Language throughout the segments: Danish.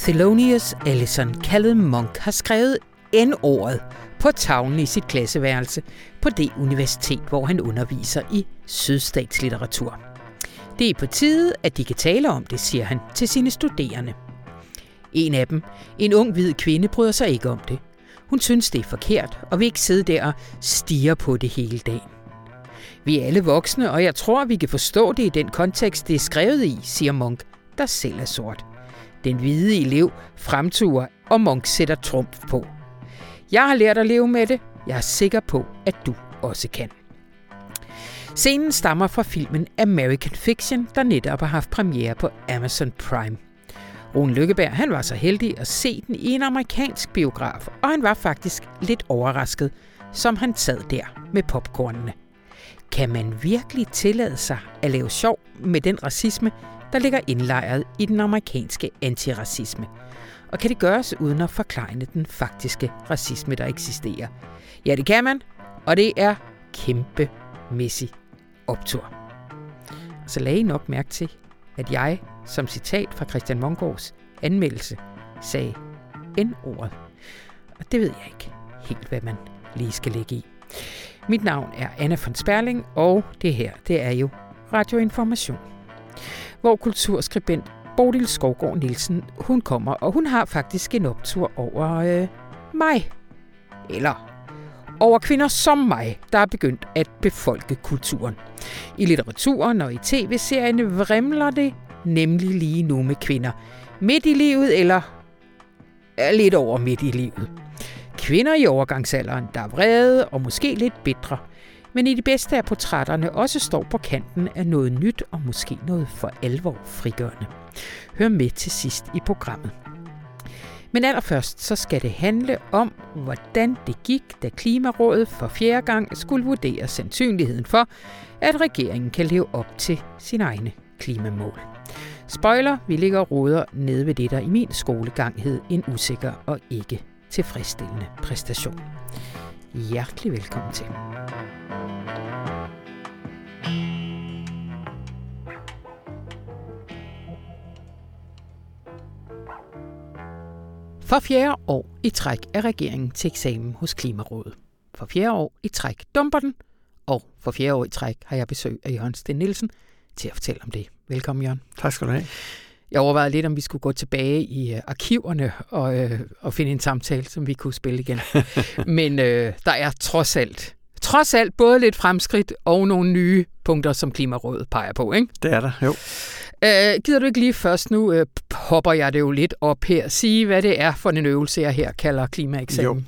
Thelonious Ellison, kaldet Monk, har skrevet N-ordet på tavlen i sit klasseværelse på det universitet, hvor han underviser i sydstatslitteratur. Det er på tide, at de kan tale om det, siger han til sine studerende. En af dem, en ung hvid kvinde, bryder sig ikke om det. Hun synes, det er forkert, og vil ikke sidde der og stige på det hele dagen. Vi er alle voksne, og jeg tror, vi kan forstå det i den kontekst, det er skrevet i, siger Monk, der selv er sort. Den hvide elev fremturer, og Monk sætter trumf på. Jeg har lært at leve med det. Jeg er sikker på, at du også kan. Scenen stammer fra filmen American Fiction, der netop har haft premiere på Amazon Prime. Rune Lykkeberg han var så heldig at se den i en amerikansk biograf, og han var faktisk lidt overrasket, som han sad der med popcornene. Kan man virkelig tillade sig at lave sjov med den racisme, der ligger indlejret i den amerikanske antiracisme? Og kan det gøres uden at forklare den faktiske racisme, der eksisterer? Ja, det kan man, og det er kæmpemæssig optur. Så lagde I nok mærke til, at jeg som citat fra Christian Mongårds anmeldelse sagde N-ordet. Og det ved jeg ikke helt, hvad man lige skal lægge i. Mit navn er Anna von Sperling, og det her, det er jo Radioinformation. Hvor kulturskribent Bodil Skovgaard Nielsen, hun kommer, og hun har faktisk en optur over øh, mig. Eller over kvinder som mig, der er begyndt at befolke kulturen. I litteraturen og i tv-serierne vrimler det nemlig lige nu med kvinder. Midt i livet eller lidt over midt i livet. Kvinder i overgangsalderen, der er vrede og måske lidt bitre, men i de bedste af portrætterne også står på kanten af noget nyt og måske noget for alvor frigørende. Hør med til sidst i programmet. Men allerførst så skal det handle om, hvordan det gik, da Klimarådet for fjerde gang skulle vurdere sandsynligheden for, at regeringen kan leve op til sine egne klimamål. Spoiler, vi ligger og roder nede ved det, der i min skolegang hed en usikker og ikke tilfredsstillende præstation. Hjertelig velkommen til. For fjerde år i træk er regeringen til eksamen hos Klimarådet. For fjerde år i træk dumper den, og for fjerde år i træk har jeg besøg af Jørgen Sten Nielsen til at fortælle om det. Velkommen, Jørgen. Tak skal du have. Jeg overvejede lidt, om vi skulle gå tilbage i uh, arkiverne og, uh, og finde en samtale, som vi kunne spille igen. Men uh, der er trods alt, trods alt både lidt fremskridt og nogle nye punkter, som Klimarådet peger på, ikke? Det er der, jo. Uh, gider du ikke lige først nu, uh, hopper jeg det jo lidt op her, sige, hvad det er for en øvelse, jeg her kalder klimaeksamen? Jo.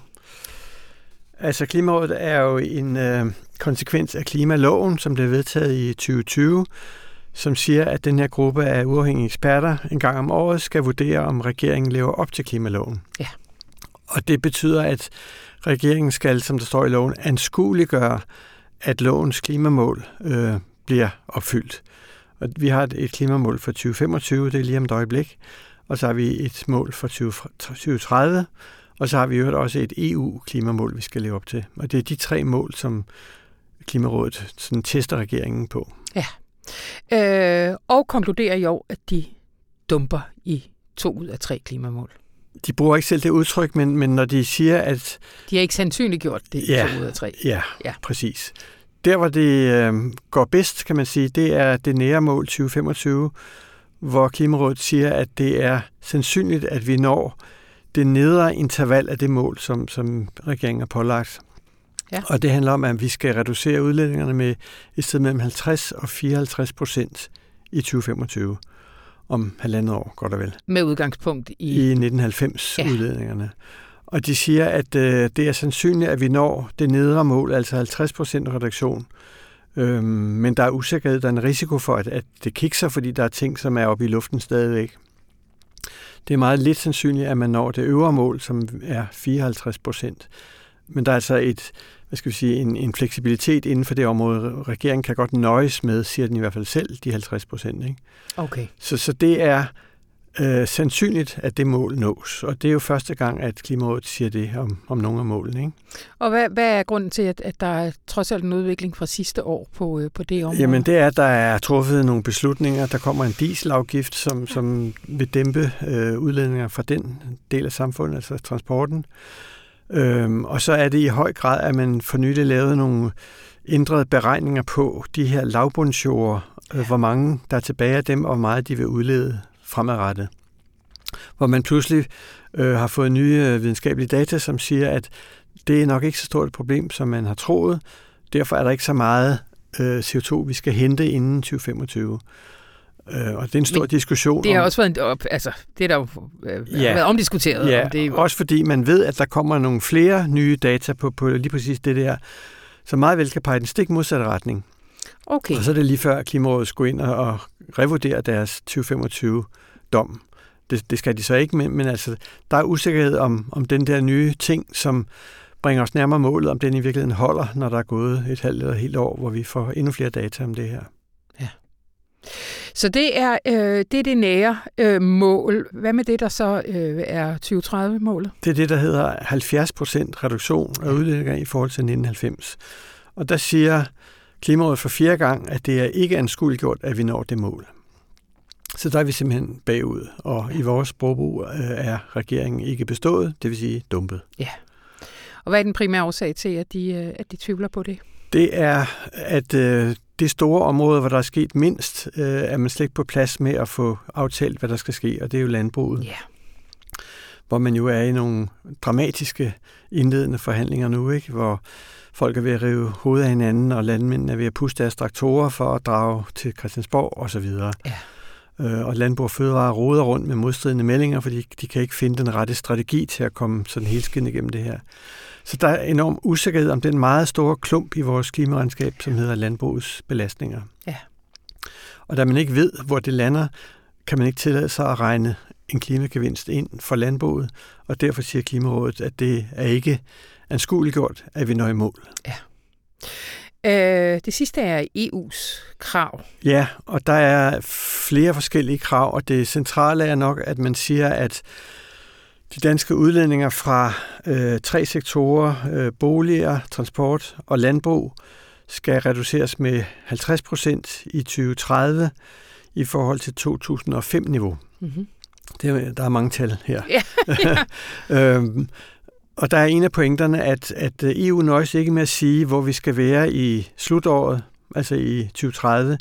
Altså, Klimarådet er jo en uh, konsekvens af klimaloven, som blev vedtaget i 2020, som siger, at den her gruppe af uafhængige eksperter en gang om året skal vurdere, om regeringen lever op til klimaloven. Ja. Og det betyder, at regeringen skal, som der står i loven, anskueliggøre, at lovens klimamål øh, bliver opfyldt. Og vi har et klimamål for 2025, det er lige om et øjeblik, og så har vi et mål for 2030, og så har vi jo også et EU-klimamål, vi skal leve op til. Og det er de tre mål, som Klimarådet sådan tester regeringen på. Ja, øh, og konkluderer i år, at de dumper i to ud af tre klimamål. De bruger ikke selv det udtryk, men, men når de siger, at... De har ikke sandsynligt gjort det ja, i to ud af tre. Ja, ja, præcis. Der, hvor det øh, går bedst, kan man sige, det er det nære mål 2025, hvor Klimarådet siger, at det er sandsynligt, at vi når det nedre interval af det mål, som, som regeringen har pålagt. Ja. Og det handler om, at vi skal reducere udledningerne med et sted mellem 50 og 54 procent i 2025 om halvandet år, godt og vel. Med udgangspunkt i... I 1990-udledningerne. Ja. Og de siger, at øh, det er sandsynligt, at vi når det nedre mål, altså 50 procent reduktion. Øhm, men der er usikkerhed, der er en risiko for, at, at det kikser, fordi der er ting, som er oppe i luften stadigvæk. Det er meget lidt sandsynligt, at man når det øvre mål, som er 54 procent. Men der er altså et, hvad skal vi sige, en, en fleksibilitet inden for det område. Regeringen kan godt nøjes med, siger den i hvert fald selv, de 50 procent. Okay. Så, så det er øh, sandsynligt, at det mål nås. Og det er jo første gang, at Klimarådet siger det om, om nogle af målene. Ikke? Og hvad, hvad er grunden til, at, at der er trods alt en udvikling fra sidste år på, øh, på det område? Jamen det er, at der er truffet nogle beslutninger. Der kommer en dieselafgift, som, som vil dæmpe øh, udledninger fra den del af samfundet, altså transporten. Øhm, og så er det i høj grad, at man for nylig lavede nogle ændrede beregninger på de her lavbundsjord, øh, hvor mange der er tilbage af dem, og hvor meget de vil udlede fremadrettet. Hvor man pludselig øh, har fået nye øh, videnskabelige data, som siger, at det er nok ikke så stort et problem, som man har troet. Derfor er der ikke så meget øh, CO2, vi skal hente inden 2025. Øh, og det er en stor Men diskussion. Det har om, også været en, altså, det er der jo øh, ja, været omdiskuteret. Ja, om det også fordi man ved, at der kommer nogle flere nye data på, på lige præcis det der, så meget vel kan pege den stik modsatte retning. Okay. Og så er det lige før, at Klimarådet skulle ind og, og revurdere deres 2025-dom. Det, det skal de så ikke, men, men altså, der er usikkerhed om, om den der nye ting, som bringer os nærmere målet, om den i virkeligheden holder, når der er gået et halvt eller et helt år, hvor vi får endnu flere data om det her. Så det er, øh, det, er det nære øh, mål. Hvad med det, der så øh, er 2030-målet? Det er det, der hedder 70 procent reduktion af udledninger i forhold til 1990. Og der siger Klimarådet for fjerde gang, at det er ikke anskueliggjort, at vi når det mål. Så der er vi simpelthen bagud, og i vores sprogbrug øh, er regeringen ikke bestået, det vil sige dumpet. Ja. Og hvad er den primære årsag til, at de, øh, at de tvivler på det? Det er, at øh, det store område, hvor der er sket mindst, øh, er man slet ikke på plads med at få aftalt, hvad der skal ske, og det er jo landbruget. Ja. Hvor man jo er i nogle dramatiske indledende forhandlinger nu, ikke? hvor folk er ved at rive hovedet af hinanden, og landmændene er ved at puste deres traktorer for at drage til Christiansborg osv. Ja. Øh, og Landbrug og Fødevare råder rundt med modstridende meldinger, fordi de kan ikke finde den rette strategi til at komme sådan helskidt igennem det her. Så der er enorm usikkerhed om den meget store klump i vores klimaregnskab, som hedder landbrugets belastninger. Ja. Og da man ikke ved, hvor det lander, kan man ikke tillade sig at regne en klimagevinst ind for landbruget, og derfor siger Klimarådet, at det er ikke anskueliggjort, at vi når i mål. Ja. Øh, det sidste er EU's krav. Ja, og der er flere forskellige krav, og det centrale er nok, at man siger, at de danske udledninger fra øh, tre sektorer, øh, boliger, transport og landbrug, skal reduceres med 50 procent i 2030 i forhold til 2005-niveau. Mm-hmm. Det, der er mange tal her. Ja. øhm, og der er en af pointerne, at, at EU nøjes ikke med at sige, hvor vi skal være i slutåret, altså i 2030.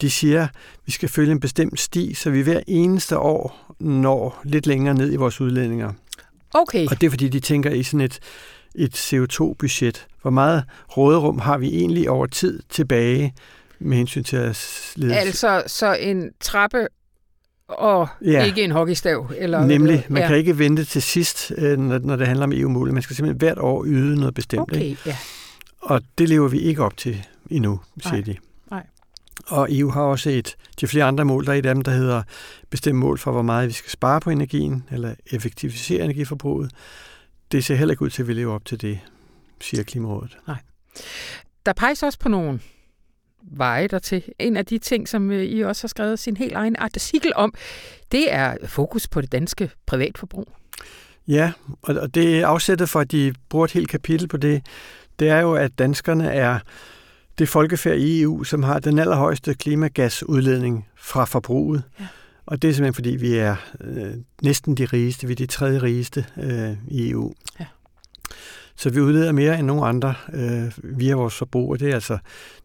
De siger, at vi skal følge en bestemt sti, så vi hver eneste år når lidt længere ned i vores udledninger. Okay. Og det er fordi, de tænker i sådan et, et CO2-budget. Hvor meget råderum har vi egentlig over tid tilbage med hensyn til at lede? Altså så en trappe og ja. ikke en hockeystav. Eller Nemlig, man ja. kan ikke vente til sidst, øh, når, det handler om EU-mål. Man skal simpelthen hvert år yde noget bestemt. Okay, ikke? ja. Og det lever vi ikke op til endnu, siger Nej. de. Og EU har også et, de flere andre mål, der er et af dem, der hedder bestemt mål for, hvor meget vi skal spare på energien, eller effektivisere energiforbruget. Det ser heller ikke ud til, at vi lever op til det, siger Klimarådet. Nej. Der peges også på nogle veje til. En af de ting, som øh, I også har skrevet sin helt egen artikel om, det er fokus på det danske privatforbrug. Ja, og det er afsættet for, at de bruger et helt kapitel på det. Det er jo, at danskerne er det folkefærd i EU, som har den allerhøjeste klimagasudledning fra forbruget. Ja. Og det er simpelthen, fordi vi er øh, næsten de rigeste. Vi er de tredje rigeste øh, i EU. Ja. Så vi udleder mere end nogen andre øh, via vores forbrug, og det er altså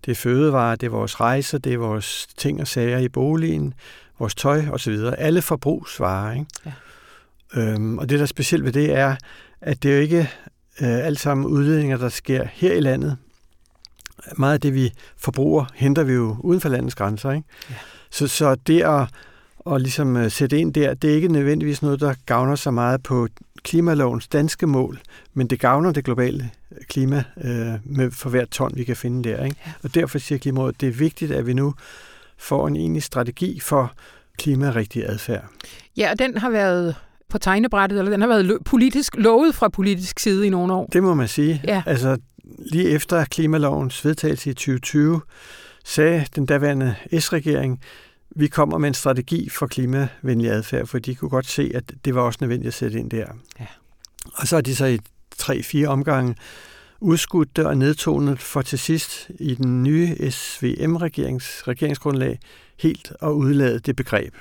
det er fødevarer, det er vores rejser, det er vores ting og sager i boligen, vores tøj osv. Alle forbrugsvarer. Ikke? Ja. Øhm, og det, der er specielt ved det, er, at det er jo ikke øh, alt sammen udledninger, der sker her i landet. Meget af det, vi forbruger, henter vi jo uden for landets grænser. Ikke? Ja. Så, så det at, at ligesom øh, sætte ind der, det er ikke nødvendigvis noget, der gavner så meget på klimalovens danske mål, men det gavner det globale klima øh, med for hvert ton, vi kan finde der. Ikke? Ja. Og derfor siger Klimarådet, at det er vigtigt, at vi nu får en egentlig strategi for klimarigtig adfærd. Ja, og den har været på tegnebrættet, eller den har været politisk lovet fra politisk side i nogle år. Det må man sige. Ja. Altså, lige efter klimalovens vedtagelse i 2020, sagde den daværende S-regering, vi kommer med en strategi for klimavenlig adfærd, for de kunne godt se, at det var også nødvendigt at sætte ind der. Ja. Og så er de så i tre-fire omgange udskudt og nedtonet for til sidst i den nye SVM-regerings regeringsgrundlag helt at udlade det begreb.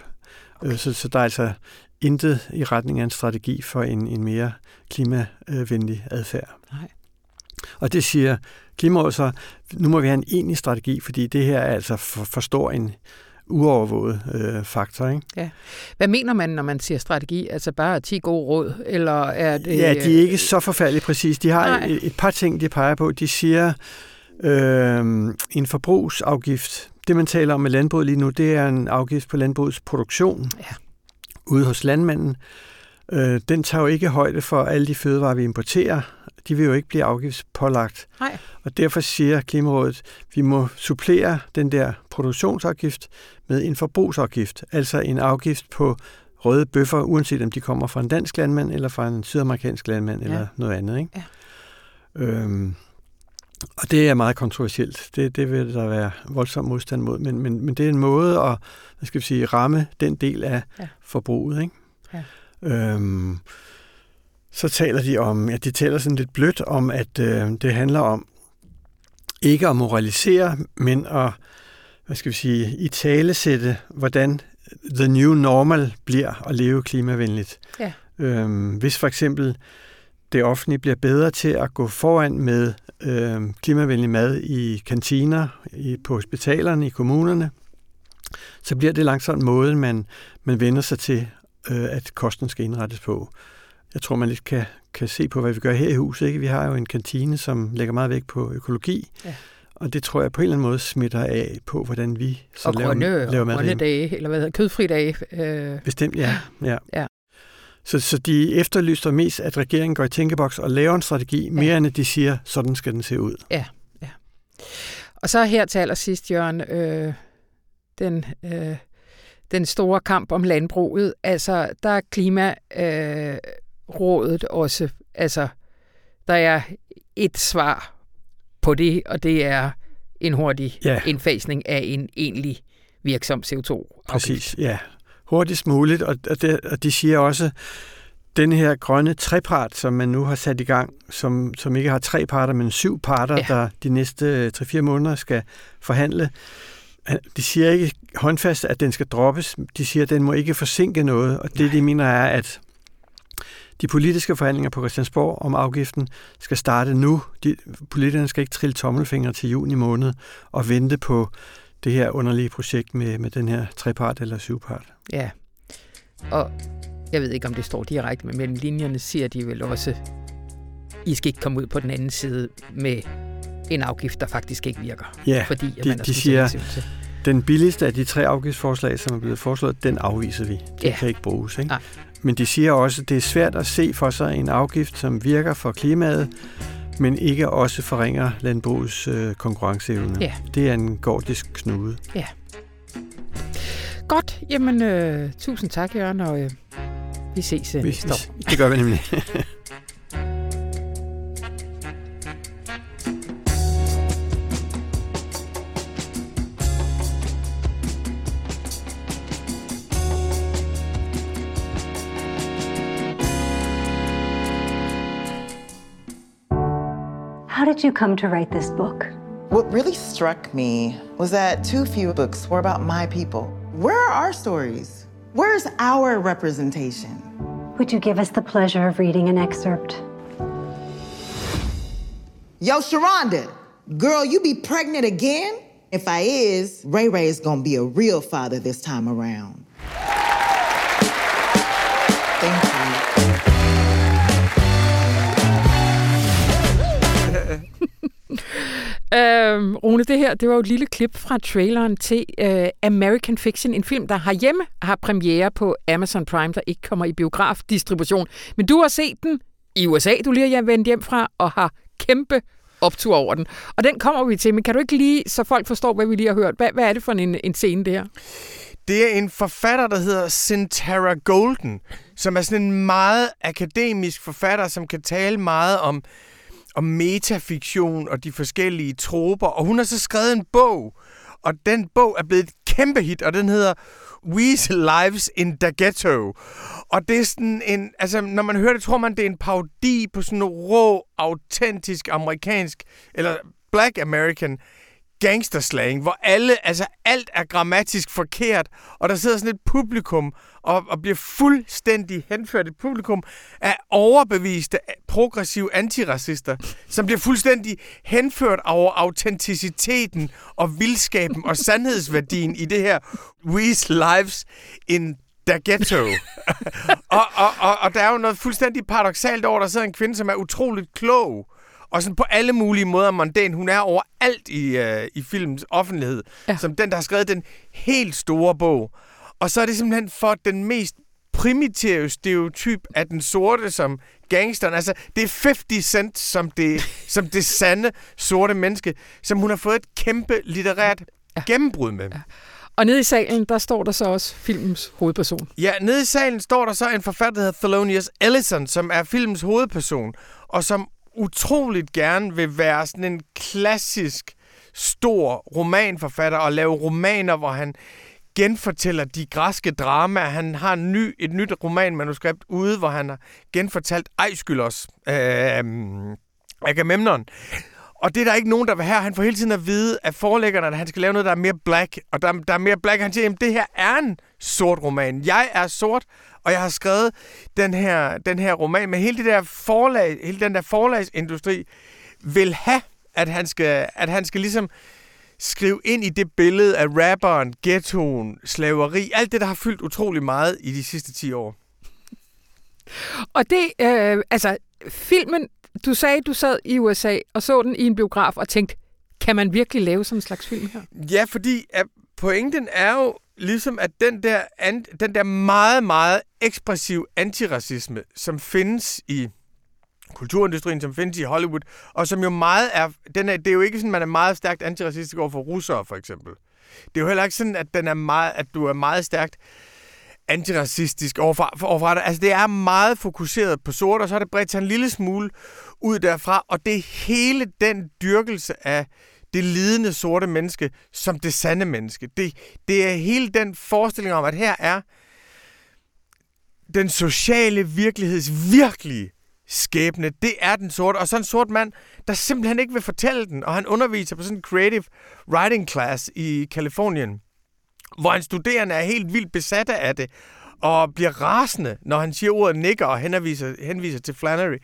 Okay. Så, så der er altså intet i retning af en strategi for en, en mere klimavenlig adfærd. Nej. Og det siger Klimarådet så, nu må vi have en enig strategi, fordi det her er altså for, for stor en uovervåget øh, faktor. Ikke? Ja. Hvad mener man, når man siger strategi? Altså bare 10 gode råd? Eller er det... Ja, de er ikke så forfærdeligt præcis. De har et, et par ting, de peger på. De siger, øh, en forbrugsafgift, det man taler om med landbruget lige nu, det er en afgift på landbrugets produktion ja. ude hos landmanden. Øh, den tager jo ikke højde for alle de fødevarer, vi importerer. De vil jo ikke blive afgiftspålagt. Nej. Og derfor siger Klimarådet, at vi må supplere den der produktionsafgift med en forbrugsafgift, altså en afgift på røde bøffer, uanset om de kommer fra en dansk landmand eller fra en sydamerikansk landmand ja. eller noget andet. Ikke? Ja. Øhm, og det er meget kontroversielt. Det, det vil der være voldsom modstand mod, men, men, men det er en måde at hvad skal vi sige, ramme den del af ja. forbruget. Ikke? Ja. Øhm, så taler de om, ja, de taler sådan lidt blødt om, at øh, det handler om ikke at moralisere, men at, hvad skal vi sige, i talesætte, hvordan the new normal bliver at leve klimavenligt. Ja. Øhm, hvis for eksempel det offentlige bliver bedre til at gå foran med øh, klimavenlig mad i kantiner, i, på hospitalerne, i kommunerne, så bliver det langsomt måden, man, man vender sig til, øh, at kosten skal indrettes på. Jeg tror, man lidt kan, kan se på, hvad vi gør her i huset. Ikke? Vi har jo en kantine, som lægger meget vægt på økologi, ja. og det tror jeg på en eller anden måde smitter af på, hvordan vi så og laver, grønne, laver mad. Og dage, eller hvad hedder kødfri dage. Øh. Bestemt, ja. ja. ja. Så, så de efterlyser mest, at regeringen går i tænkeboks og laver en strategi, mere ja. end at de siger, sådan skal den se ud. Ja, ja. Og så her til allersidst, Jørgen, øh, den, øh, den store kamp om landbruget. Altså, der er klimarådet øh, også. Altså, der er et svar på det, og det er en hurtig ja. indfasning af en egentlig virksom CO2-afgift. Præcis, ja hurtigst muligt, og, det, og de siger også, den her grønne trepart, som man nu har sat i gang, som, som ikke har tre parter, men syv parter, ja. der de næste 3-4 måneder skal forhandle, de siger ikke håndfast, at den skal droppes. De siger, at den må ikke forsinke noget, og det, Nej. de mener, er, at de politiske forhandlinger på Christiansborg om afgiften skal starte nu. De, politikerne skal ikke trille tommelfingre til juni måned og vente på det her underlige projekt med, med den her trepart eller syvpart. Ja, og jeg ved ikke, om det står direkte, men mellem linjerne siger de vel også, I skal ikke komme ud på den anden side med en afgift, der faktisk ikke virker. Ja, fordi, at de, man de siger, den billigste af de tre afgiftsforslag, som er blevet foreslået, den afviser vi. Det ja. kan ikke bruges. Ikke? Men de siger også, at det er svært at se for sig en afgift, som virker for klimaet, men ikke også forringer landbrugets øh, konkurrenceevne. Ja. Det er en gordisk knude. Ja. Godt. Jamen, øh, tusind tak, Jørgen, og øh, vi ses øh, vi, næste Det gør vi nemlig. How did you come to write this book? What really struck me was that too few books were about my people. Where are our stories? Where's our representation? Would you give us the pleasure of reading an excerpt? Yo, Sharonda, girl, you be pregnant again? If I is, Ray Ray is gonna be a real father this time around. Øhm, Rune, det her, det var jo et lille klip fra traileren til øh, American Fiction, en film, der har hjemme har premiere på Amazon Prime, der ikke kommer i biografdistribution. Men du har set den i USA, du lige har vendt hjem fra, og har kæmpe optur over den. Og den kommer vi til, men kan du ikke lige, så folk forstår, hvad vi lige har hørt, hvad, hvad er det for en, en scene, det her? Det er en forfatter, der hedder Sintara Golden, som er sådan en meget akademisk forfatter, som kan tale meget om og metafiktion og de forskellige troper, og hun har så skrevet en bog, og den bog er blevet et kæmpe hit, og den hedder We's Lives in the Ghetto. Og det er sådan en, altså når man hører det, tror man, det er en parodi på sådan en rå, autentisk amerikansk, eller black American gangsterslang, hvor alle, altså alt er grammatisk forkert, og der sidder sådan et publikum og, og bliver fuldstændig henført et publikum af overbeviste, progressive antiracister, som bliver fuldstændig henført over autenticiteten og vildskaben og sandhedsværdien i det her We's Lives in the Ghetto. og, og, og, og der er jo noget fuldstændig paradoxalt over, der sidder en kvinde, som er utroligt klog, og sådan på alle mulige måder mondæn. Hun er overalt i, uh, i filmens offentlighed, ja. som den, der har skrevet den helt store bog. Og så er det simpelthen for den mest primitive stereotyp af den sorte som gangsteren. Altså, det er 50 Cent som det, som det sande sorte menneske, som hun har fået et kæmpe litterært ja. gennembrud med. Ja. Og nede i salen, der står der så også filmens hovedperson. Ja, nede i salen står der så en forfatter, der hedder Thelonious Ellison, som er filmens hovedperson, og som utroligt gerne vil være sådan en klassisk stor romanforfatter og lave romaner, hvor han genfortæller de græske dramaer. Han har en ny, et nyt romanmanuskript ude, hvor han har genfortalt Ejskylos, øh, Agamemnon. Og det er der ikke nogen, der vil have. Han får hele tiden at vide af forlæggerne, at han skal lave noget, der er mere black. Og der, der er mere black. Han siger, at det her er en sort roman. Jeg er sort, og jeg har skrevet den her, den her roman. Men hele, det der forlag, hele den der forlagsindustri vil have, at han skal, at han skal ligesom skrive ind i det billede af rapperen, ghettoen, slaveri, alt det, der har fyldt utrolig meget i de sidste 10 år. Og det, øh, altså, filmen, du sagde, du sad i USA og så den i en biograf og tænkte, kan man virkelig lave sådan en slags film her? Ja, fordi at pointen er jo ligesom, at den der, den der meget, meget ekspressiv antiracisme, som findes i kulturindustrien, som findes i Hollywood, og som jo meget er, den er, det er jo ikke sådan, man er meget stærkt antiracistisk over for russere, for eksempel. Det er jo heller ikke sådan, at, den er meget, at du er meget stærkt antiracistisk overfor, overfor. Altså, det er meget fokuseret på sort, og så har det bredt sig en lille smule ud derfra, og det er hele den dyrkelse af det lidende sorte menneske som det sande menneske. Det, det er hele den forestilling om, at her er den sociale virkeligheds virkelige skæbne, det er den sorte. Og så en sort mand, der simpelthen ikke vil fortælle den, og han underviser på sådan en creative writing class i Kalifornien, hvor en studerende er helt vildt besat af det, og bliver rasende, når han siger ordet nigger og henviser, henviser til Flannery.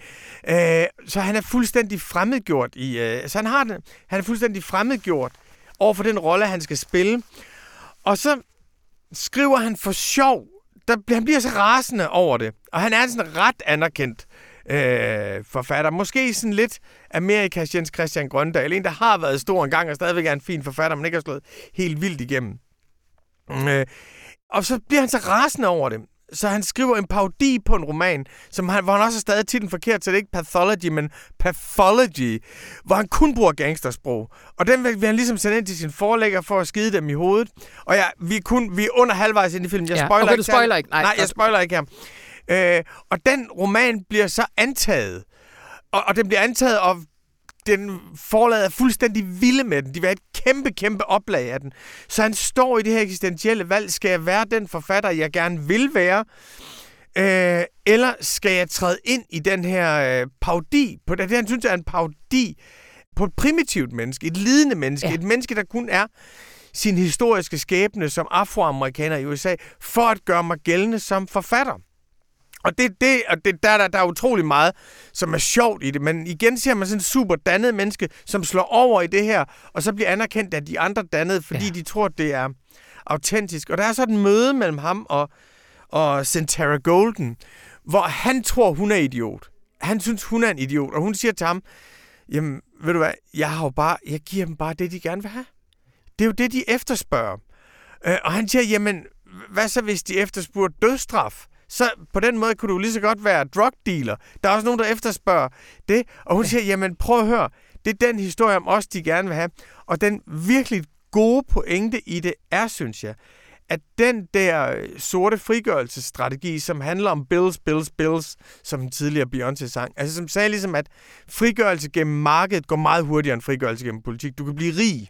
Øh, så han er fuldstændig fremmedgjort i... Øh, så han, har den, han er fuldstændig fremmedgjort over for den rolle, han skal spille. Og så skriver han for sjov. Der, han bliver så rasende over det. Og han er sådan ret anerkendt øh, forfatter. Måske sådan lidt Amerikas Jens Christian Grøndal. En, der har været stor engang og stadigvæk er en fin forfatter, men ikke har slået helt vildt igennem. Øh, og så bliver han så rasende over det. Så han skriver en parodi på en roman, som han, hvor han også har stadig titlen forkert, så det er ikke Pathology, men Pathology, hvor han kun bruger gangstersprog. Og den vil, han ligesom sende ind til sin forlægger for at skide dem i hovedet. Og ja, vi er, kun, vi er under halvvejs ind i filmen. Jeg ja, spoiler okay, ikke. spoiler ikke. Nej, Nej jeg spoiler ikke her. Øh, og den roman bliver så antaget. Og, og den bliver antaget, og den forlader er fuldstændig vilde med den. De vil have et kæmpe, kæmpe oplag af den. Så han står i det her eksistentielle valg. Skal jeg være den forfatter, jeg gerne vil være? Øh, eller skal jeg træde ind i den her øh, paudi? På det, han synes er en paudi på et primitivt menneske, et lidende menneske, ja. et menneske, der kun er sin historiske skæbne som afroamerikaner i USA, for at gøre mig gældende som forfatter. Og det, det, og det, der, der, der er utrolig meget, som er sjovt i det, men igen ser man sådan en super dannet menneske, som slår over i det her, og så bliver anerkendt af de andre dannede, fordi ja. de tror, det er autentisk. Og der er så et møde mellem ham og, og Centara Golden, hvor han tror, hun er idiot. Han synes, hun er en idiot, og hun siger til ham, jamen, ved du hvad, jeg har jo bare, jeg giver dem bare det, de gerne vil have. Det er jo det, de efterspørger. Øh, og han siger, jamen, hvad så hvis de efterspørger dødstraf? Så på den måde kunne du lige så godt være drug dealer. Der er også nogen, der efterspørger det, og hun siger, jamen prøv at høre, det er den historie om os, de gerne vil have. Og den virkelig gode pointe i det er, synes jeg, at den der øh, sorte frigørelsesstrategi, som handler om bills, bills, bills, som den tidligere Beyoncé sang, altså som sagde ligesom, at frigørelse gennem markedet går meget hurtigere end frigørelse gennem politik. Du kan blive rig.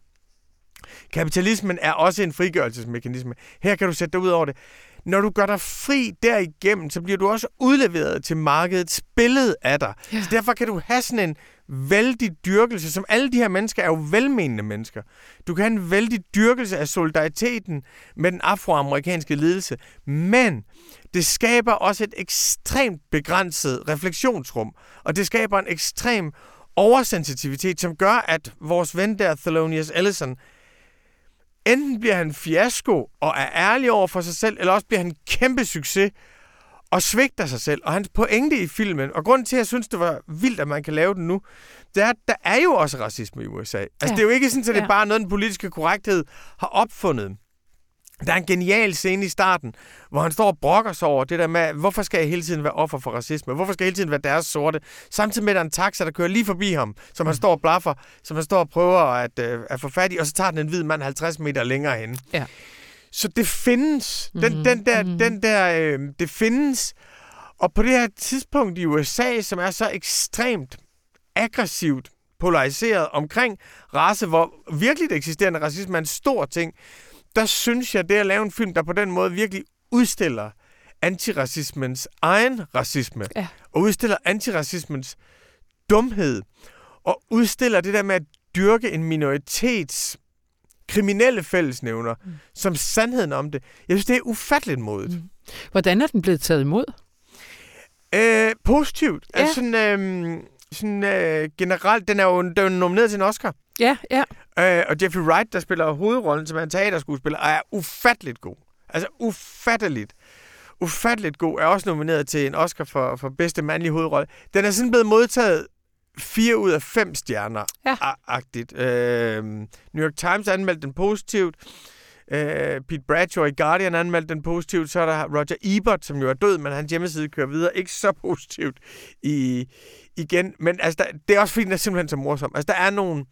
Kapitalismen er også en frigørelsesmekanisme. Her kan du sætte dig ud over det. Når du gør dig fri derigennem, så bliver du også udleveret til markedets billede af dig. Ja. Så derfor kan du have sådan en vældig dyrkelse, som alle de her mennesker er jo velmenende mennesker. Du kan have en vældig dyrkelse af solidariteten med den afroamerikanske ledelse, men det skaber også et ekstremt begrænset refleksionsrum, og det skaber en ekstrem oversensitivitet, som gør, at vores ven der, Thelonious Ellison, enten bliver han fiasko og er ærlig over for sig selv, eller også bliver han en kæmpe succes og svigter sig selv. Og hans pointe i filmen, og grunden til, at jeg synes, det var vildt, at man kan lave den nu, det er, at der er jo også racisme i USA. Altså, ja. det er jo ikke sådan, at det er bare noget, den politiske korrekthed har opfundet. Der er en genial scene i starten, hvor han står og brokker sig over det der med, hvorfor skal jeg hele tiden være offer for racisme? Hvorfor skal jeg hele tiden være deres sorte? Samtidig med, at der er en taxa, der kører lige forbi ham, som han mm. står og blaffer, som han står og prøver at, øh, at få fat i, og så tager den en hvid mand 50 meter længere hen. Ja. Så det findes. Den, mm-hmm. den der, mm-hmm. den der øh, det findes. Og på det her tidspunkt i USA, som er så ekstremt aggressivt polariseret omkring race, hvor virkelig eksisterende racisme er en stor ting, der synes jeg, det at lave en film, der på den måde virkelig udstiller antiracismens egen racisme, ja. og udstiller antiracismens dumhed, og udstiller det der med at dyrke en minoritets kriminelle fællesnævner, mm. som sandheden om det. Jeg synes, det er ufatteligt modigt. Mm. Hvordan er den blevet taget imod? Øh, positivt. Ja. Altså sådan, øh, sådan øh, generelt, den er jo, den er nomineret til en Oscar. Ja, ja. Øh, og Jeffrey Wright, der spiller hovedrollen, som er en teaterskuespiller, er ufatteligt god. Altså ufatteligt. Ufatteligt god. Er også nomineret til en Oscar for, for bedste mandlige hovedrolle. Den er sådan blevet modtaget fire ud af fem stjerner ja. agtigt. Øh, New York Times anmeldte den positivt. Øh, Pete Bradshaw i Guardian anmeldte den positivt. Så er der Roger Ebert, som jo er død, men hans hjemmeside kører videre. Ikke så positivt i, igen. Men altså, der, det er også fordi, den er simpelthen så morsom. Altså, der er nogle...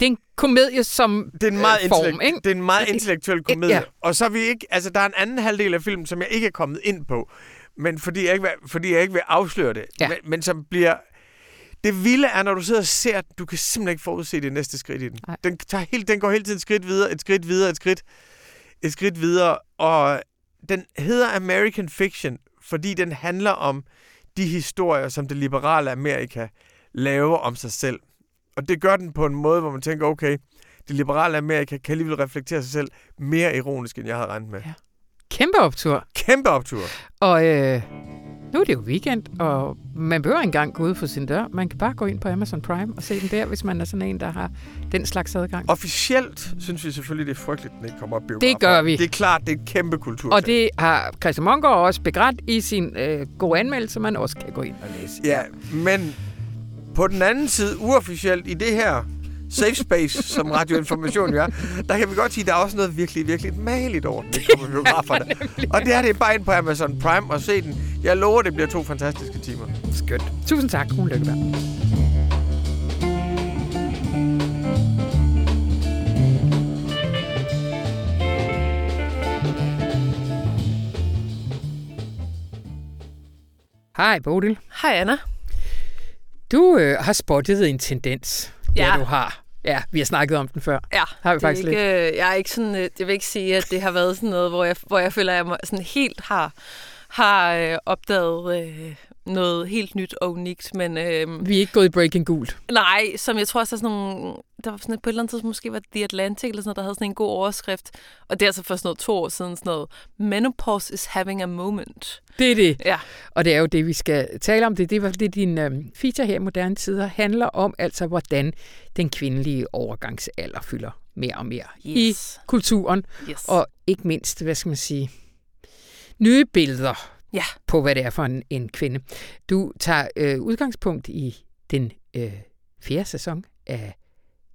Det er en komedie som det er en meget øh, form, ikke? Det er en meget intellektuel komedie. Ja. Og så er vi ikke... Altså, der er en anden halvdel af filmen, som jeg ikke er kommet ind på. Men fordi jeg ikke vil, fordi jeg ikke vil afsløre det. Ja. Men, men som bliver det vilde er, når du sidder og ser, at du kan simpelthen ikke forudse det næste skridt i den. Den, tager helt, den går hele tiden et skridt videre, et skridt videre, et skridt, et skridt videre. Og den hedder American Fiction, fordi den handler om de historier, som det liberale Amerika laver om sig selv. Og det gør den på en måde, hvor man tænker, okay, det liberale Amerika kan alligevel reflektere sig selv mere ironisk, end jeg havde regnet med. Ja. Kæmpe optur. Kæmpe optur. Og øh, nu er det jo weekend, og man behøver ikke engang gå ud for sin dør. Man kan bare gå ind på Amazon Prime og se den der, hvis man er sådan en, der har den slags adgang. Officielt synes vi selvfølgelig, det er frygteligt, at den ikke kommer op Det gør vi. Det er klart, det er et kæmpe kultur. Og det har Christian Mongård også begrædt i sin øh, gode anmeldelse, man også kan gå ind og læse. Ja, men på den anden side, uofficielt i det her safe space, som radioinformation jo er, der kan vi godt sige, at der er også noget virkelig, virkelig maligt over den, det kommer biograferne. og det er det bare ind på Amazon Prime og se den. Jeg lover, det bliver to fantastiske timer. Skønt. Tusind tak, Rune Lykkeberg. Hej, Bodil. Hej, Anna. Du øh, har spottet en tendens, ja. der du har. Ja, vi har snakket om den før. Ja, har vi faktisk ikke, lidt. Øh, jeg er ikke sådan, øh, jeg vil ikke sige, at det har været sådan noget, hvor jeg, hvor jeg føler, at jeg sådan helt har, har øh, opdaget øh, noget helt nyt og unikt. Men, øh, vi er ikke gået i Breaking Gult. Nej, som jeg tror også er sådan nogle... Der var sådan et, på et eller andet tidspunkt, måske var The Atlantic eller sådan noget, der havde sådan en god overskrift. Og det er altså for sådan noget to år siden sådan noget. Menopause is having a moment. Det er det. Ja. Og det er jo det, vi skal tale om. Det, det var det, din øh, feature her i moderne tider handler om, altså hvordan den kvindelige overgangsalder fylder mere og mere yes. i kulturen. Yes. Og ikke mindst, hvad skal man sige, nye billeder ja. på, hvad det er for en, en kvinde. Du tager øh, udgangspunkt i den øh, fjerde sæson af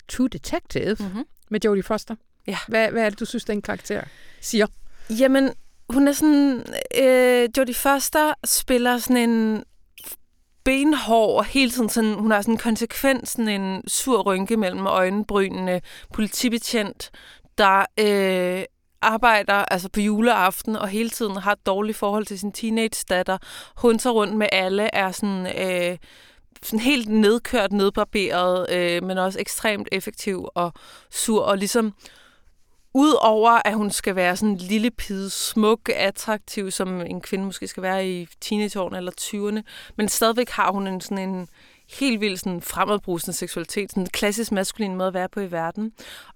True Detective mm-hmm. med Jodie Foster. Ja. Hvad, hvad er det, du synes, den karakter siger? Jamen, hun er sådan... Øh, Jodie Foster spiller sådan en benhård og hele tiden sådan, hun har sådan konsekvens, sådan en sur rynke mellem øjenbrynene, politibetjent, der øh, arbejder altså på juleaften og hele tiden har et dårligt forhold til sin teenage-datter. Hun tager rundt med alle, er sådan... Øh, sådan helt nedkørt, nedbarberet, øh, men også ekstremt effektiv og sur, og ligesom Udover at hun skal være sådan en lille pide, smuk, attraktiv, som en kvinde måske skal være i teenageårene eller 20'erne, men stadigvæk har hun en sådan en helt vildt sådan fremadbrusende seksualitet, sådan en klassisk maskulin måde at være på i verden.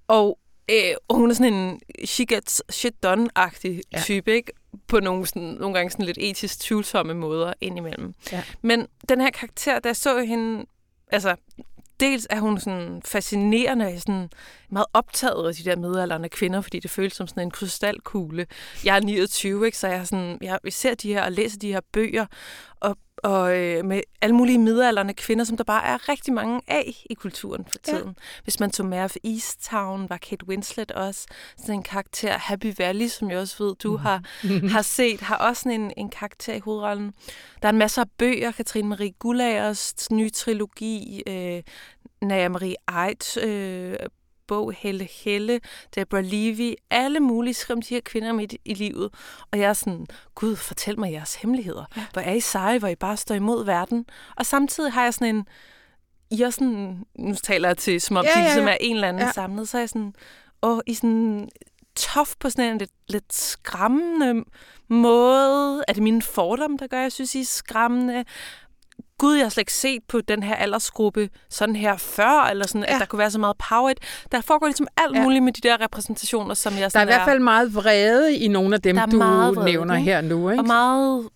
Og øh, hun er sådan en she gets shit done-agtig ja. type, ikke? På nogle, sådan, nogle gange sådan lidt etisk tvivlsomme måder indimellem. Ja. Men den her karakter, der så hende, altså dels er hun sådan fascinerende, sådan meget optaget af de der midalderne kvinder, fordi det føles som sådan en krystalkugle. Jeg er 29, ikke, så jeg, sådan, jeg ser de her og læser de her bøger, og og øh, med alle mulige midalderne kvinder, som der bare er rigtig mange af i kulturen for tiden. Ja. Hvis man tog med East Town, var Kate Winslet også sådan en karakter. Happy Valley, som jeg også ved, du mm. har, har set, har også sådan en, en karakter i hovedrollen. Der er en masse af bøger, Katrine Marie Gullagers nye trilogi, øh, Naja Marie Eit, øh, bog, Helle Helle, Deborah Levy, alle mulige skriver de her kvinder midt i livet. Og jeg er sådan, gud, fortæl mig jeres hemmeligheder. Ja. Hvor er I seje, hvor I bare står imod verden. Og samtidig har jeg sådan en, I er sådan, nu taler jeg til, som om ja, de ligesom ja, ja. er en eller anden ja. samlet, så er jeg sådan, og I sådan tof på sådan en lidt, lidt skræmmende måde. Er det mine fordomme, der gør, jeg synes, I er skræmmende? Gud, jeg har slet ikke set på den her aldersgruppe sådan her før, eller sådan, ja. at der kunne være så meget power. Der foregår ligesom alt ja. muligt med de der repræsentationer, som jeg sådan Der er i hvert fald meget vrede i nogle af dem, du vrede, nævner ikke? her nu. Ikke? Og meget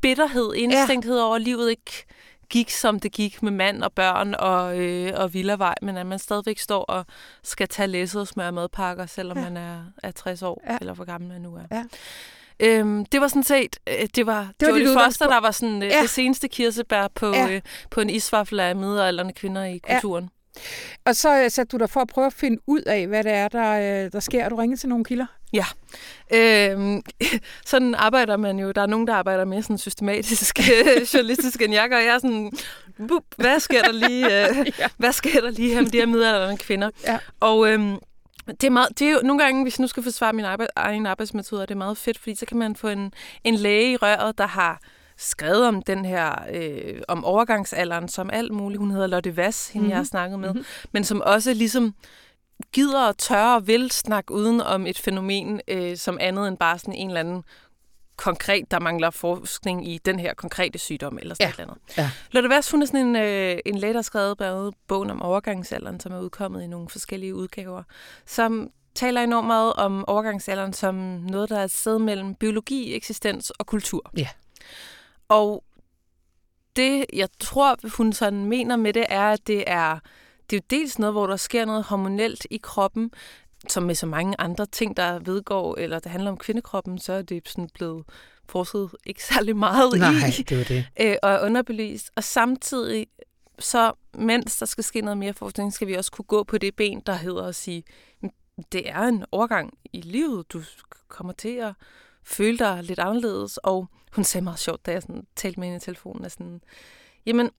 bitterhed, indstænkthed ja. over, at livet ikke gik, som det gik med mand og børn og, øh, og villavej, men at man stadigvæk står og skal tage læsset og smøre madpakker, selvom ja. man er, er 60 år, ja. eller hvor gammel man nu er. Ja. Øhm, det var sådan set, øh, det var, det var Jodie Foster, der var sådan, øh, ja. det seneste kirsebær på, ja. øh, på en isvaffel af middelalderne kvinder i kulturen. Ja. Og så øh, satte du dig for at prøve at finde ud af, hvad det er, der, der sker. Du ringede til nogle kilder? Ja. Øhm, sådan arbejder man jo. Der er nogen, der arbejder mere sådan systematisk journalistisk end jeg gør. Jeg er sådan, bup, hvad sker der lige, øh, ja. hvad sker der lige her med de her middelalderne kvinder? Ja. Og øhm, det er, meget, det er jo nogle gange, hvis jeg nu skal forsvare min arbejde, egen arbejdsmetode, det er meget fedt, fordi så kan man få en, en læge i røret, der har skrevet om den her, øh, om overgangsalderen som alt muligt. Hun hedder Lotte Vass, hende mm-hmm. jeg har mhm. snakket med. Mm-hmm. Men som også ligesom gider og tør og vil snakke uden om et fænomen øh, som andet end bare sådan en eller anden konkret, der mangler forskning i den her konkrete sygdom, eller sådan ja. noget. Ja. Lotte Vass, hun er sådan en, øh, en læge, der skrevet blandt bogen om overgangsalderen, som er udkommet i nogle forskellige udgaver, som taler enormt meget om overgangsalderen som noget, der er et sted mellem biologi, eksistens og kultur. Ja. Og det, jeg tror, hun sådan mener med det, er, at det er, det er jo dels noget, hvor der sker noget hormonelt i kroppen, som med så mange andre ting, der vedgår, eller der handler om kvindekroppen, så er det sådan blevet forsket ikke særlig meget Nej, i. det var det. Øh, og er underbelyst. Og samtidig, så mens der skal ske noget mere forskning, skal vi også kunne gå på det ben, der hedder at sige, det er en overgang i livet. Du kommer til at føle dig lidt anderledes. Og hun sagde meget sjovt, da jeg sådan talte med hende i telefonen, at sådan, jamen,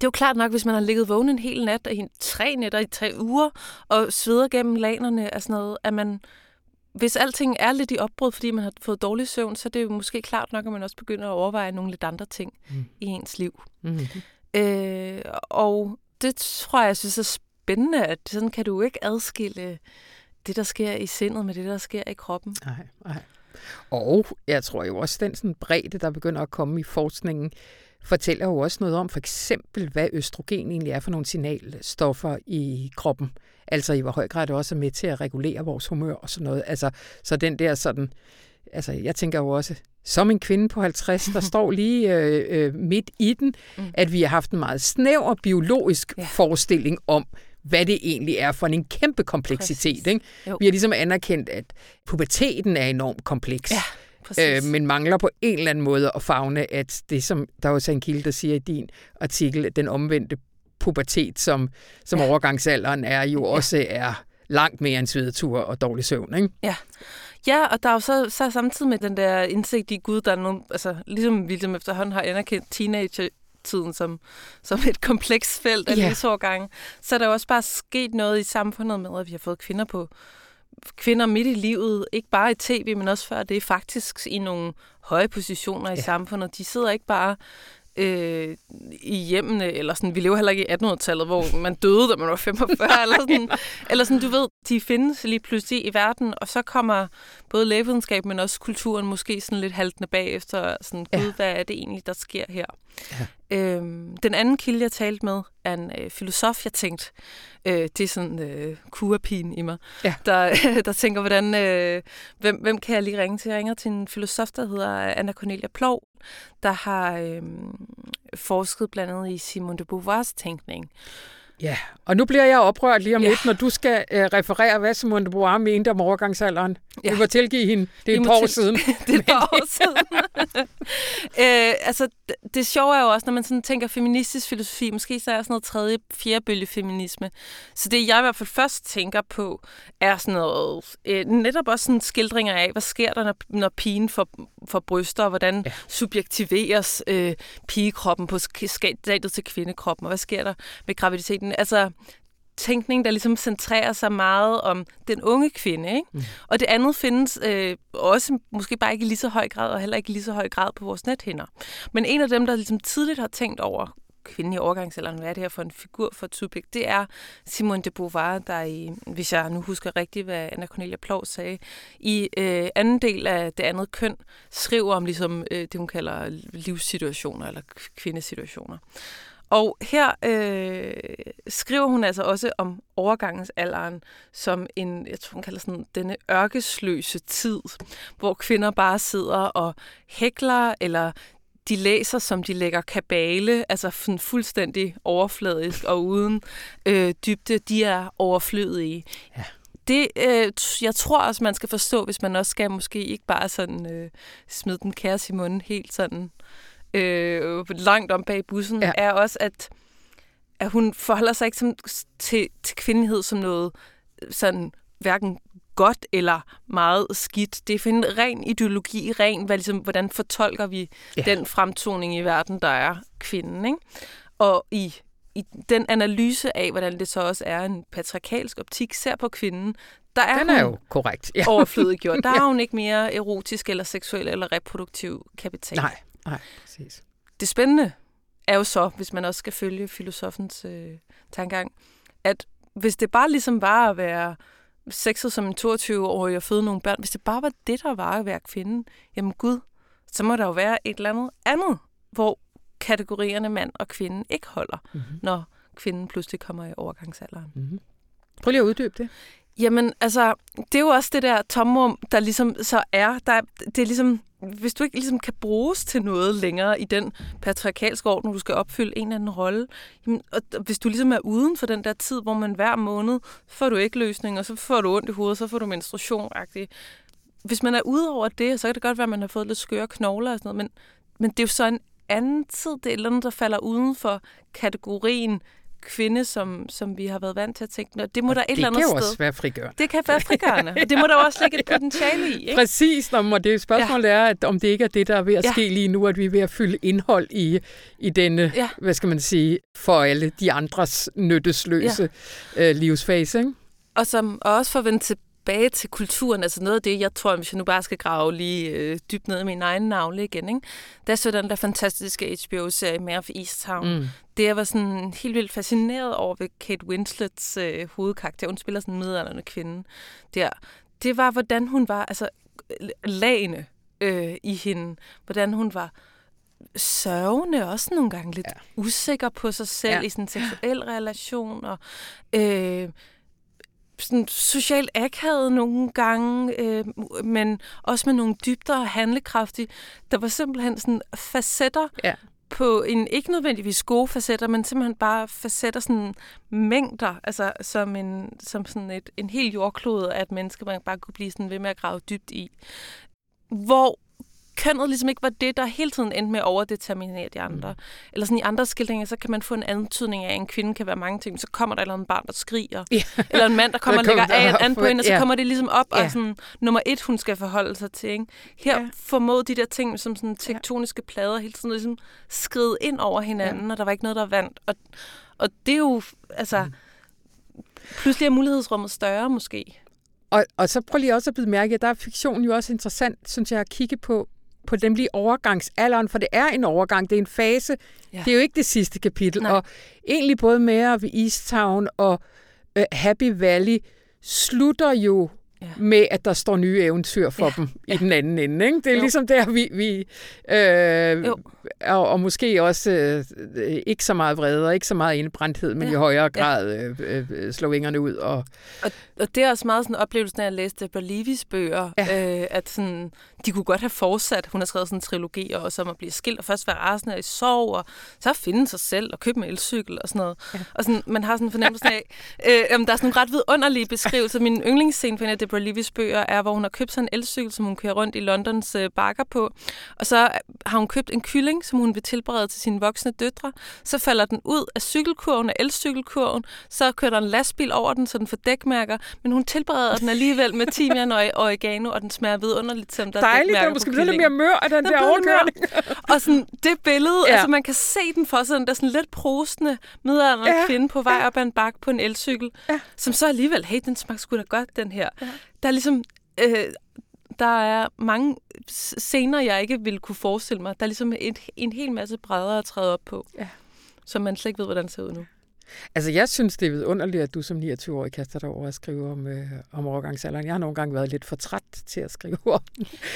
det er jo klart nok, hvis man har ligget vågen en hel nat, i tre nætter i tre uger, og sveder gennem lanerne og sådan noget, at man, hvis alting er lidt i opbrud, fordi man har fået dårlig søvn, så er det jo måske klart nok, at man også begynder at overveje nogle lidt andre ting mm. i ens liv. Mm. Øh, og det tror jeg, jeg synes er spændende, at sådan kan du ikke adskille det, der sker i sindet med det, der sker i kroppen. Nej, nej. Og jeg tror jo også, den sådan bredde, der begynder at komme i forskningen, fortæller jo også noget om for eksempel, hvad østrogen egentlig er for nogle signalstoffer i kroppen. Altså i hvor høj grad det også er med til at regulere vores humør og sådan noget. Altså, så den der sådan, altså jeg tænker jo også, som en kvinde på 50, der står lige øh, øh, midt i den, mm. at vi har haft en meget snæver biologisk ja. forestilling om, hvad det egentlig er for en kæmpe kompleksitet. Ikke? Vi har ligesom anerkendt, at puberteten er enormt kompleks. Ja øh, men mangler på en eller anden måde at fagne, at det som, der er også en kilde, der siger i din artikel, at den omvendte pubertet, som, som ja. overgangsalderen er, jo ja. også er langt mere end svedetur og dårlig søvn, ikke? Ja. Ja, og der er jo så, så samtidig med den der indsigt i Gud, der er nogle, altså ligesom vi ligesom efterhånden har anerkendt teenager tiden som, som et kompleks felt af yeah. livsårgange, så er der jo også bare sket noget i samfundet med, at vi har fået kvinder på, kvinder midt i livet, ikke bare i tv, men også før det er faktisk i nogle høje positioner i ja. samfundet. De sidder ikke bare øh, i hjemmene, eller sådan, vi lever heller ikke i 1800-tallet, hvor man døde, da man var 45, eller sådan, eller sådan, du ved, de findes lige pludselig i verden, og så kommer både lægevidenskab, men også kulturen måske sådan lidt haltende bagefter, sådan, gud, ja. hvad er det egentlig, der sker her? Ja. Øhm, den anden kilde, jeg talte med, er en øh, filosof, jeg tænkte, øh, det er sådan øh, kurapin i mig, ja. der, der tænker, hvordan, øh, hvem, hvem kan jeg lige ringe til? Jeg ringer til en filosof, der hedder Anna Cornelia Plov, der har øh, forsket blandt andet i Simone de Beauvoirs tænkning. Ja, og nu bliver jeg oprørt lige om ja. lidt, når du skal uh, referere, hvad Simone de Beauvoir mente om overgangsalderen. Ja. Vi må tilgive hende. Det er et par år siden. det er et par år siden. uh, altså, det sjove er jo også, når man sådan tænker feministisk filosofi, måske så er sådan noget tredje, fjerde bølge feminisme. Så det, jeg i hvert fald først tænker på, er sådan noget, uh, netop også sådan skildringer af, hvad sker der, når, når pigen får, får bryster, og hvordan ja. subjektiveres uh, pigekroppen på stadiet til kvindekroppen, og hvad sker der med graviditeten den, altså tænkning, der ligesom centrerer sig meget om den unge kvinde. Ikke? Mm. Og det andet findes øh, også måske bare ikke i lige så høj grad, og heller ikke i lige så høj grad på vores nethinder. Men en af dem, der ligesom tidligt har tænkt over kvinden i overgangsalderen, hvad er det her for en figur for subjekt, det er Simone de Beauvoir, der i, hvis jeg nu husker rigtigt, hvad Anna Cornelia Plov sagde, i øh, anden del af det andet køn, skriver om ligesom, øh, det, hun kalder livssituationer eller kvindesituationer. Og her øh, skriver hun altså også om overgangsalderen som en, jeg tror hun kalder sådan denne ørkesløse tid, hvor kvinder bare sidder og hækler, eller de læser, som de lægger kabale, altså sådan fuldstændig overfladisk og uden øh, dybde, de er overflødige. Ja. Det, øh, jeg tror også, man skal forstå, hvis man også skal måske ikke bare sådan øh, smide den kære Simone helt sådan øh, langt om bag bussen, ja. er også, at, at hun forholder sig ikke som, til, til kvindelighed som noget sådan hverken godt eller meget skidt. Det er en ren ideologi, ren, hvad, ligesom, hvordan fortolker vi ja. den fremtoning i verden, der er kvinden. Ikke? Og i, i den analyse af, hvordan det så også er en patriarkalsk optik, ser på kvinden, der er den er jo korrekt. Ja. overflødiggjort. Der er hun ikke mere erotisk eller seksuel eller reproduktiv kapital. Nej, nej, præcis. Det spændende er jo så, hvis man også skal følge filosofens øh, tankegang, at hvis det bare ligesom var at være sexet som en 22-årig og føde nogle børn, hvis det bare var det, der var at være kvinde, jamen gud, så må der jo være et eller andet andet, hvor kategorierne mand og kvinde ikke holder, mm-hmm. når kvinden pludselig kommer i overgangsalderen. Mm-hmm. Prøv lige at uddybe det. Jamen, altså, det er jo også det der tomrum, der ligesom så er. Der, det er ligesom, hvis du ikke ligesom kan bruges til noget længere i den patriarkalske orden, når du skal opfylde en eller anden rolle, jamen, og hvis du ligesom er uden for den der tid, hvor man hver måned får du ikke løsning, og så får du ondt i hovedet, så får du menstruation -agtigt. Hvis man er ude over det, så kan det godt være, at man har fået lidt skøre knogler og sådan noget, men, men det er jo så en anden tid, det er et eller andet, der falder uden for kategorien kvinde, som, som vi har været vant til at tænke, det må og der et eller andet sted. Det kan også være frigørende. Det kan være frigørende, og det må der også ligge et potentiale i. Ikke? Præcis, når det spørgsmålet ja. er, at om det ikke er det, der er ved at ja. ske lige nu, at vi er ved at fylde indhold i, i denne, ja. hvad skal man sige, for alle de andres nyttesløse ja. øh, livsfase. Ikke? Og som og også for at vende tilbage til kulturen, altså noget af det, jeg tror, hvis jeg nu bare skal grave lige øh, dybt ned i min egen navle igen, ikke? der så den der fantastiske HBO-serie Mare of Easttown. Mm. Det jeg var sådan helt vildt fascineret over ved Kate Winslets øh, hovedkarakter. Hun spiller sådan en midalderne kvinde der. Det var, hvordan hun var, altså lagene øh, i hende, hvordan hun var sørgende, også nogle gange lidt ja. usikker på sig selv ja. i sådan en seksuel relation, og øh, sådan socialt akavet nogle gange, øh, men også med nogle dybder og handlekraftige. Der var simpelthen sådan facetter ja. på en, ikke nødvendigvis gode facetter, men simpelthen bare facetter sådan mængder, altså som en, som sådan et, en hel jordklode af et menneske, man bare kunne blive sådan ved med at grave dybt i. Hvor kønnet ligesom ikke var det, der hele tiden endte med at overdeterminere de andre. Mm. Eller sådan i andre skildringer, så kan man få en antydning af, at en kvinde kan være mange ting. Så kommer der et eller andet barn, der skriger. Yeah. Eller en mand, der kommer og lægger af an på hende, og så yeah. kommer det ligesom op, yeah. og sådan nummer et, hun skal forholde sig til. Ikke? Her yeah. formod de der ting, som sådan tektoniske plader, hele tiden ligesom skride ind over hinanden, yeah. og der var ikke noget, der vandt. Og, og det er jo, altså... Mm. Pludselig er mulighedsrummet større, måske. Og, og så prøv lige også at blive mærke, at der er fiktion jo også interessant, synes jeg, at kigge på, på nemlig overgangsalderen, for det er en overgang, det er en fase. Ja. Det er jo ikke det sidste kapitel. Nej. Og egentlig både mere ved Easttown og uh, Happy Valley slutter jo ja. med, at der står nye eventyr for ja. dem ja. i den anden ende. Ikke? Det er jo. ligesom der, vi... vi øh, og, og måske også øh, ikke så meget vrede og ikke så meget indbrændthed, men ja. i højere grad ja. øh, øh, slå vingerne ud. Og, og, og det er også meget sådan oplevelsen af at læse Bolivis bøger, ja. øh, at sådan, de kunne godt have fortsat. Hun har skrevet sådan en trilogi også om at blive skilt og først være rasende i sorg, og så finde sig selv og købe en elcykel og sådan noget. Ja. Og sådan, man har sådan en fornemmelse af, øh, jamen, der er sådan nogle ret vidunderlige beskrivelser. Min yndlingsscene for en af Deborah Levis bøger er, hvor hun har købt sådan en elcykel, som hun kører rundt i Londons øh, bakker på. Og så har hun købt en kylling, som hun vil tilberede til sine voksne døtre. Så falder den ud af cykelkurven, af elcykelkurven. Så kører der en lastbil over den, så den får dækmærker. Men hun tilbereder den alligevel med timian og oregano, og den smager vidunderligt, selvom der Dejligt, er måske lidt mere mør af den, den der overkørning. og sådan det billede, ja. altså man kan se den for sig, den der sådan lidt prostende midaldrende ja. kvinde på vej op ad en bakke på en elcykel, ja. som så alligevel, hey, den smagte sgu da godt, den her. Ja. Der er ligesom... Øh, der er mange scener, jeg ikke ville kunne forestille mig. Der er ligesom en, en hel masse brædder at træde op på, ja. som man slet ikke ved, hvordan ser ud nu. Altså, jeg synes, det er vidunderligt, at du som 29-årig kaster dig over at skrive om, øh, om overgangsalderen. Jeg har nogle gange været lidt for træt til at skrive om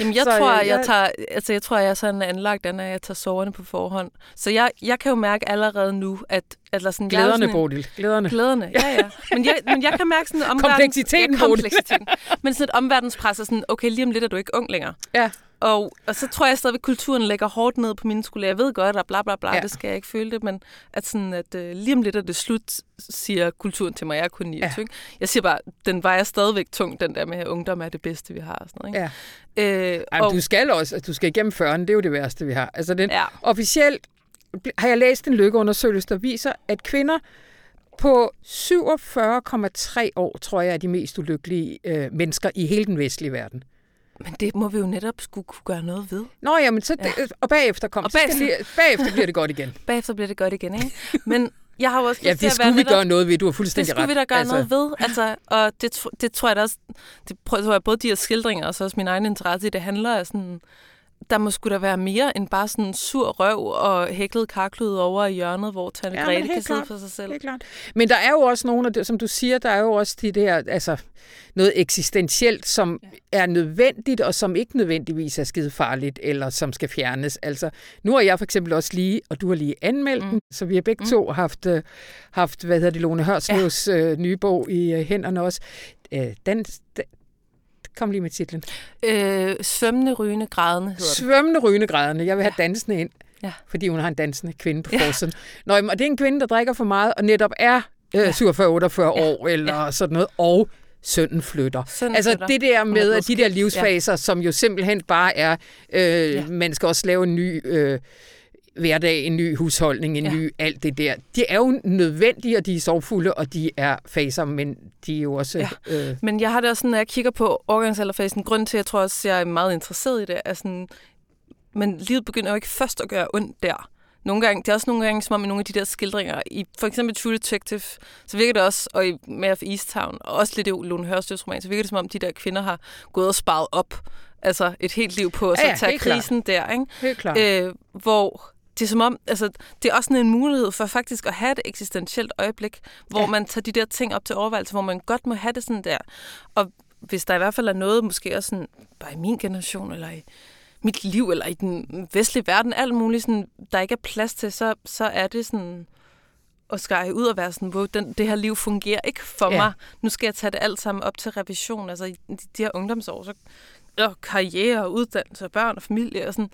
Jamen, jeg så, tror, jeg, jeg, tager, altså, jeg tror, jeg er sådan anlagt, at jeg tager soverne på forhånd. Så jeg, jeg kan jo mærke allerede nu, at eller sådan, glæderne, sådan Bodil. Glæderne. Glæderne, ja, ja. Men jeg, men jeg kan mærke sådan omverdens... Kompleksiteten, ja, kompleksiteten. Men sådan et omverdenspres er sådan, okay, lige om lidt er du ikke ung længere. Ja. Og, og så tror jeg stadig, at kulturen lægger hårdt ned på mine skoler. Jeg ved godt, at bla bla bla, ja. det skal jeg ikke føle det, men at, sådan, at uh, lige om lidt er det slut, siger kulturen til mig. Jeg er kun 29. Ja. Jeg siger bare, den vejer stadigvæk tung, den der med, at ungdom er det bedste, vi har. Og sådan noget, ikke? Ja. Øh, Ej, og, du skal også, du skal igennem 40'erne, det er jo det værste, vi har. Altså den, ja. officielt har jeg læst en lykkeundersøgelse, der viser, at kvinder på 47,3 år, tror jeg, er de mest ulykkelige øh, mennesker i hele den vestlige verden. Men det må vi jo netop skulle kunne gøre noget ved. Nå ja, men så, ja. og bagefter kommer og bagefter, lige, bagefter bliver det godt igen. bagefter bliver det godt igen, ikke? Men jeg har også ja, det skulle vi netop, gøre noget ved. Du har fuldstændig ret. Det skulle ret. vi da gøre altså. noget ved. Altså, og det, det tror jeg da også, det tror jeg både de her skildringer og så også min egen interesse i det handler af sådan, der må skulle der være mere end bare sådan sur røv og hæklet karklude over i hjørnet, hvor Tante ja, Grete kan sidde for sig selv. Helt klart. Men der er jo også nogle af det, som du siger, der er jo også de der, altså noget eksistentielt, som ja. er nødvendigt, og som ikke nødvendigvis er skide farligt, eller som skal fjernes. Altså, nu har jeg for eksempel også lige, og du har lige anmeldt mm. den, så vi har begge mm. to haft, uh, haft, hvad hedder det, Lone Hørslevs ja. uh, nye bog i uh, hænderne også. Uh, den, Kom lige med titlen. Øh, svømmende, rygende, grædende Svømmende, rygende, grædende. Jeg vil have ja. dansende ind, ja. fordi hun har en dansende kvinde på ja. forsiden. Nå, og det er en kvinde, der drikker for meget, og netop er øh, ja. 47-48 ja. år, eller ja. sådan noget, og sønnen flytter. Sønnen altså flytter. det der med at de der livsfaser, ja. som jo simpelthen bare er, øh, ja. man skal også lave en ny... Øh, hverdag, en ny husholdning, en ja. ny alt det der. De er jo nødvendige, og de er sorgfulde, og de er faser, men de er jo også... Ja. Øh... Men jeg har det også sådan, når jeg kigger på overgangsalderfasen, grund til, at jeg tror også, jeg er meget interesseret i det, er sådan, men livet begynder jo ikke først at gøre ondt der. Nogle gange, det er også nogle gange, som om i nogle af de der skildringer, i for eksempel True Detective, så virker det også, og i Mare of Easttown, og også lidt i Lone Hørstøs roman, så virker det som om, de der kvinder har gået og sparet op, altså et helt liv på, at så ja, tage krisen klart. der, ikke? Helt klart. Øh, hvor det er som om, altså, det er også en mulighed for faktisk at have et eksistentielt øjeblik, hvor ja. man tager de der ting op til overvejelse, hvor man godt må have det sådan der. Og hvis der i hvert fald er noget, måske også sådan, bare i min generation, eller i mit liv, eller i den vestlige verden, alt muligt, sådan, der ikke er plads til, så, så er det sådan at skære ud og være sådan, hvor den, det her liv fungerer ikke for ja. mig. Nu skal jeg tage det alt sammen op til revision. Altså i de, de her ungdomsår, så og karriere og uddannelse og børn og familie og sådan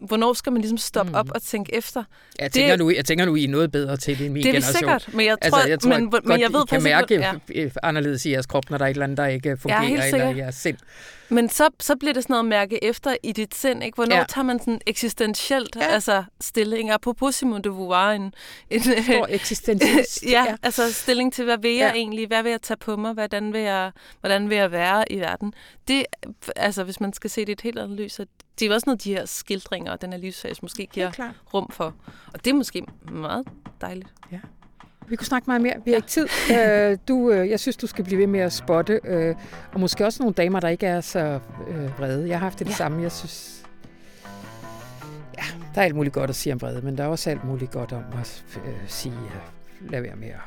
hvornår skal man ligesom stoppe mm. op og tænke efter? Jeg tænker, det, nu, jeg tænker nu, I er noget bedre til det end min det er generation. sikkert, men jeg altså, tror, altså, jeg tror men, godt, men jeg ved I kan mærke ja. anderledes i jeres krop, når der er et eller andet, der ikke fungerer, ja, eller i jeres sind. Men så, så bliver det sådan noget at mærke efter i dit sind, ikke? Hvornår ja. tager man sådan eksistentielt ja. altså stilling? Apropos Simone de Beauvoir, en... en Stor eksistentielt. ja, ja, altså stilling til, hvad vil jeg ja. egentlig? Hvad vil jeg tage på mig? Hvordan vil jeg, hvordan vil jeg være i verden? Det, altså, hvis man skal se det i et helt andet lys, så det er også noget, de her skildringer og den her livsfase måske giver rum for. Og det er måske meget dejligt. Ja. Vi kunne snakke meget mere. Vi har ikke tid. Øh, du, øh, jeg synes, du skal blive ved med at spotte. Øh, og måske også nogle damer, der ikke er så vrede. Jeg har haft det, det ja. samme. Jeg synes, Der er alt muligt godt at sige om vrede, men der er også alt muligt godt om at øh, sige, uh, lad være med at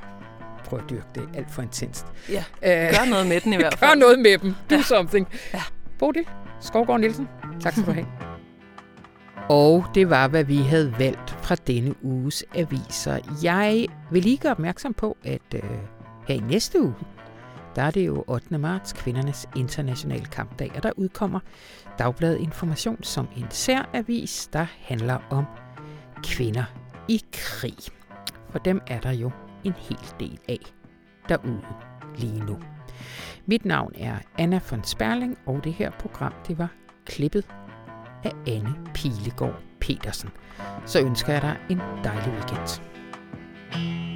prøve at dyrke det alt for intenst. Ja, øh, gør noget med den i hvert fald. gør noget med dem. Do ja. something. Ja. Bodil Skovgaard Nielsen, tak skal du have. Og det var, hvad vi havde valgt fra denne uges aviser. Jeg vil lige gøre opmærksom på, at øh, her i næste uge, der er det jo 8. marts, kvindernes internationale kampdag, og der udkommer Dagbladet Information som en særavis, der handler om kvinder i krig. For dem er der jo en hel del af derude lige nu. Mit navn er Anna von Sperling, og det her program det var klippet af Anne Pilegaard Petersen. Så ønsker jeg dig en dejlig weekend. thank you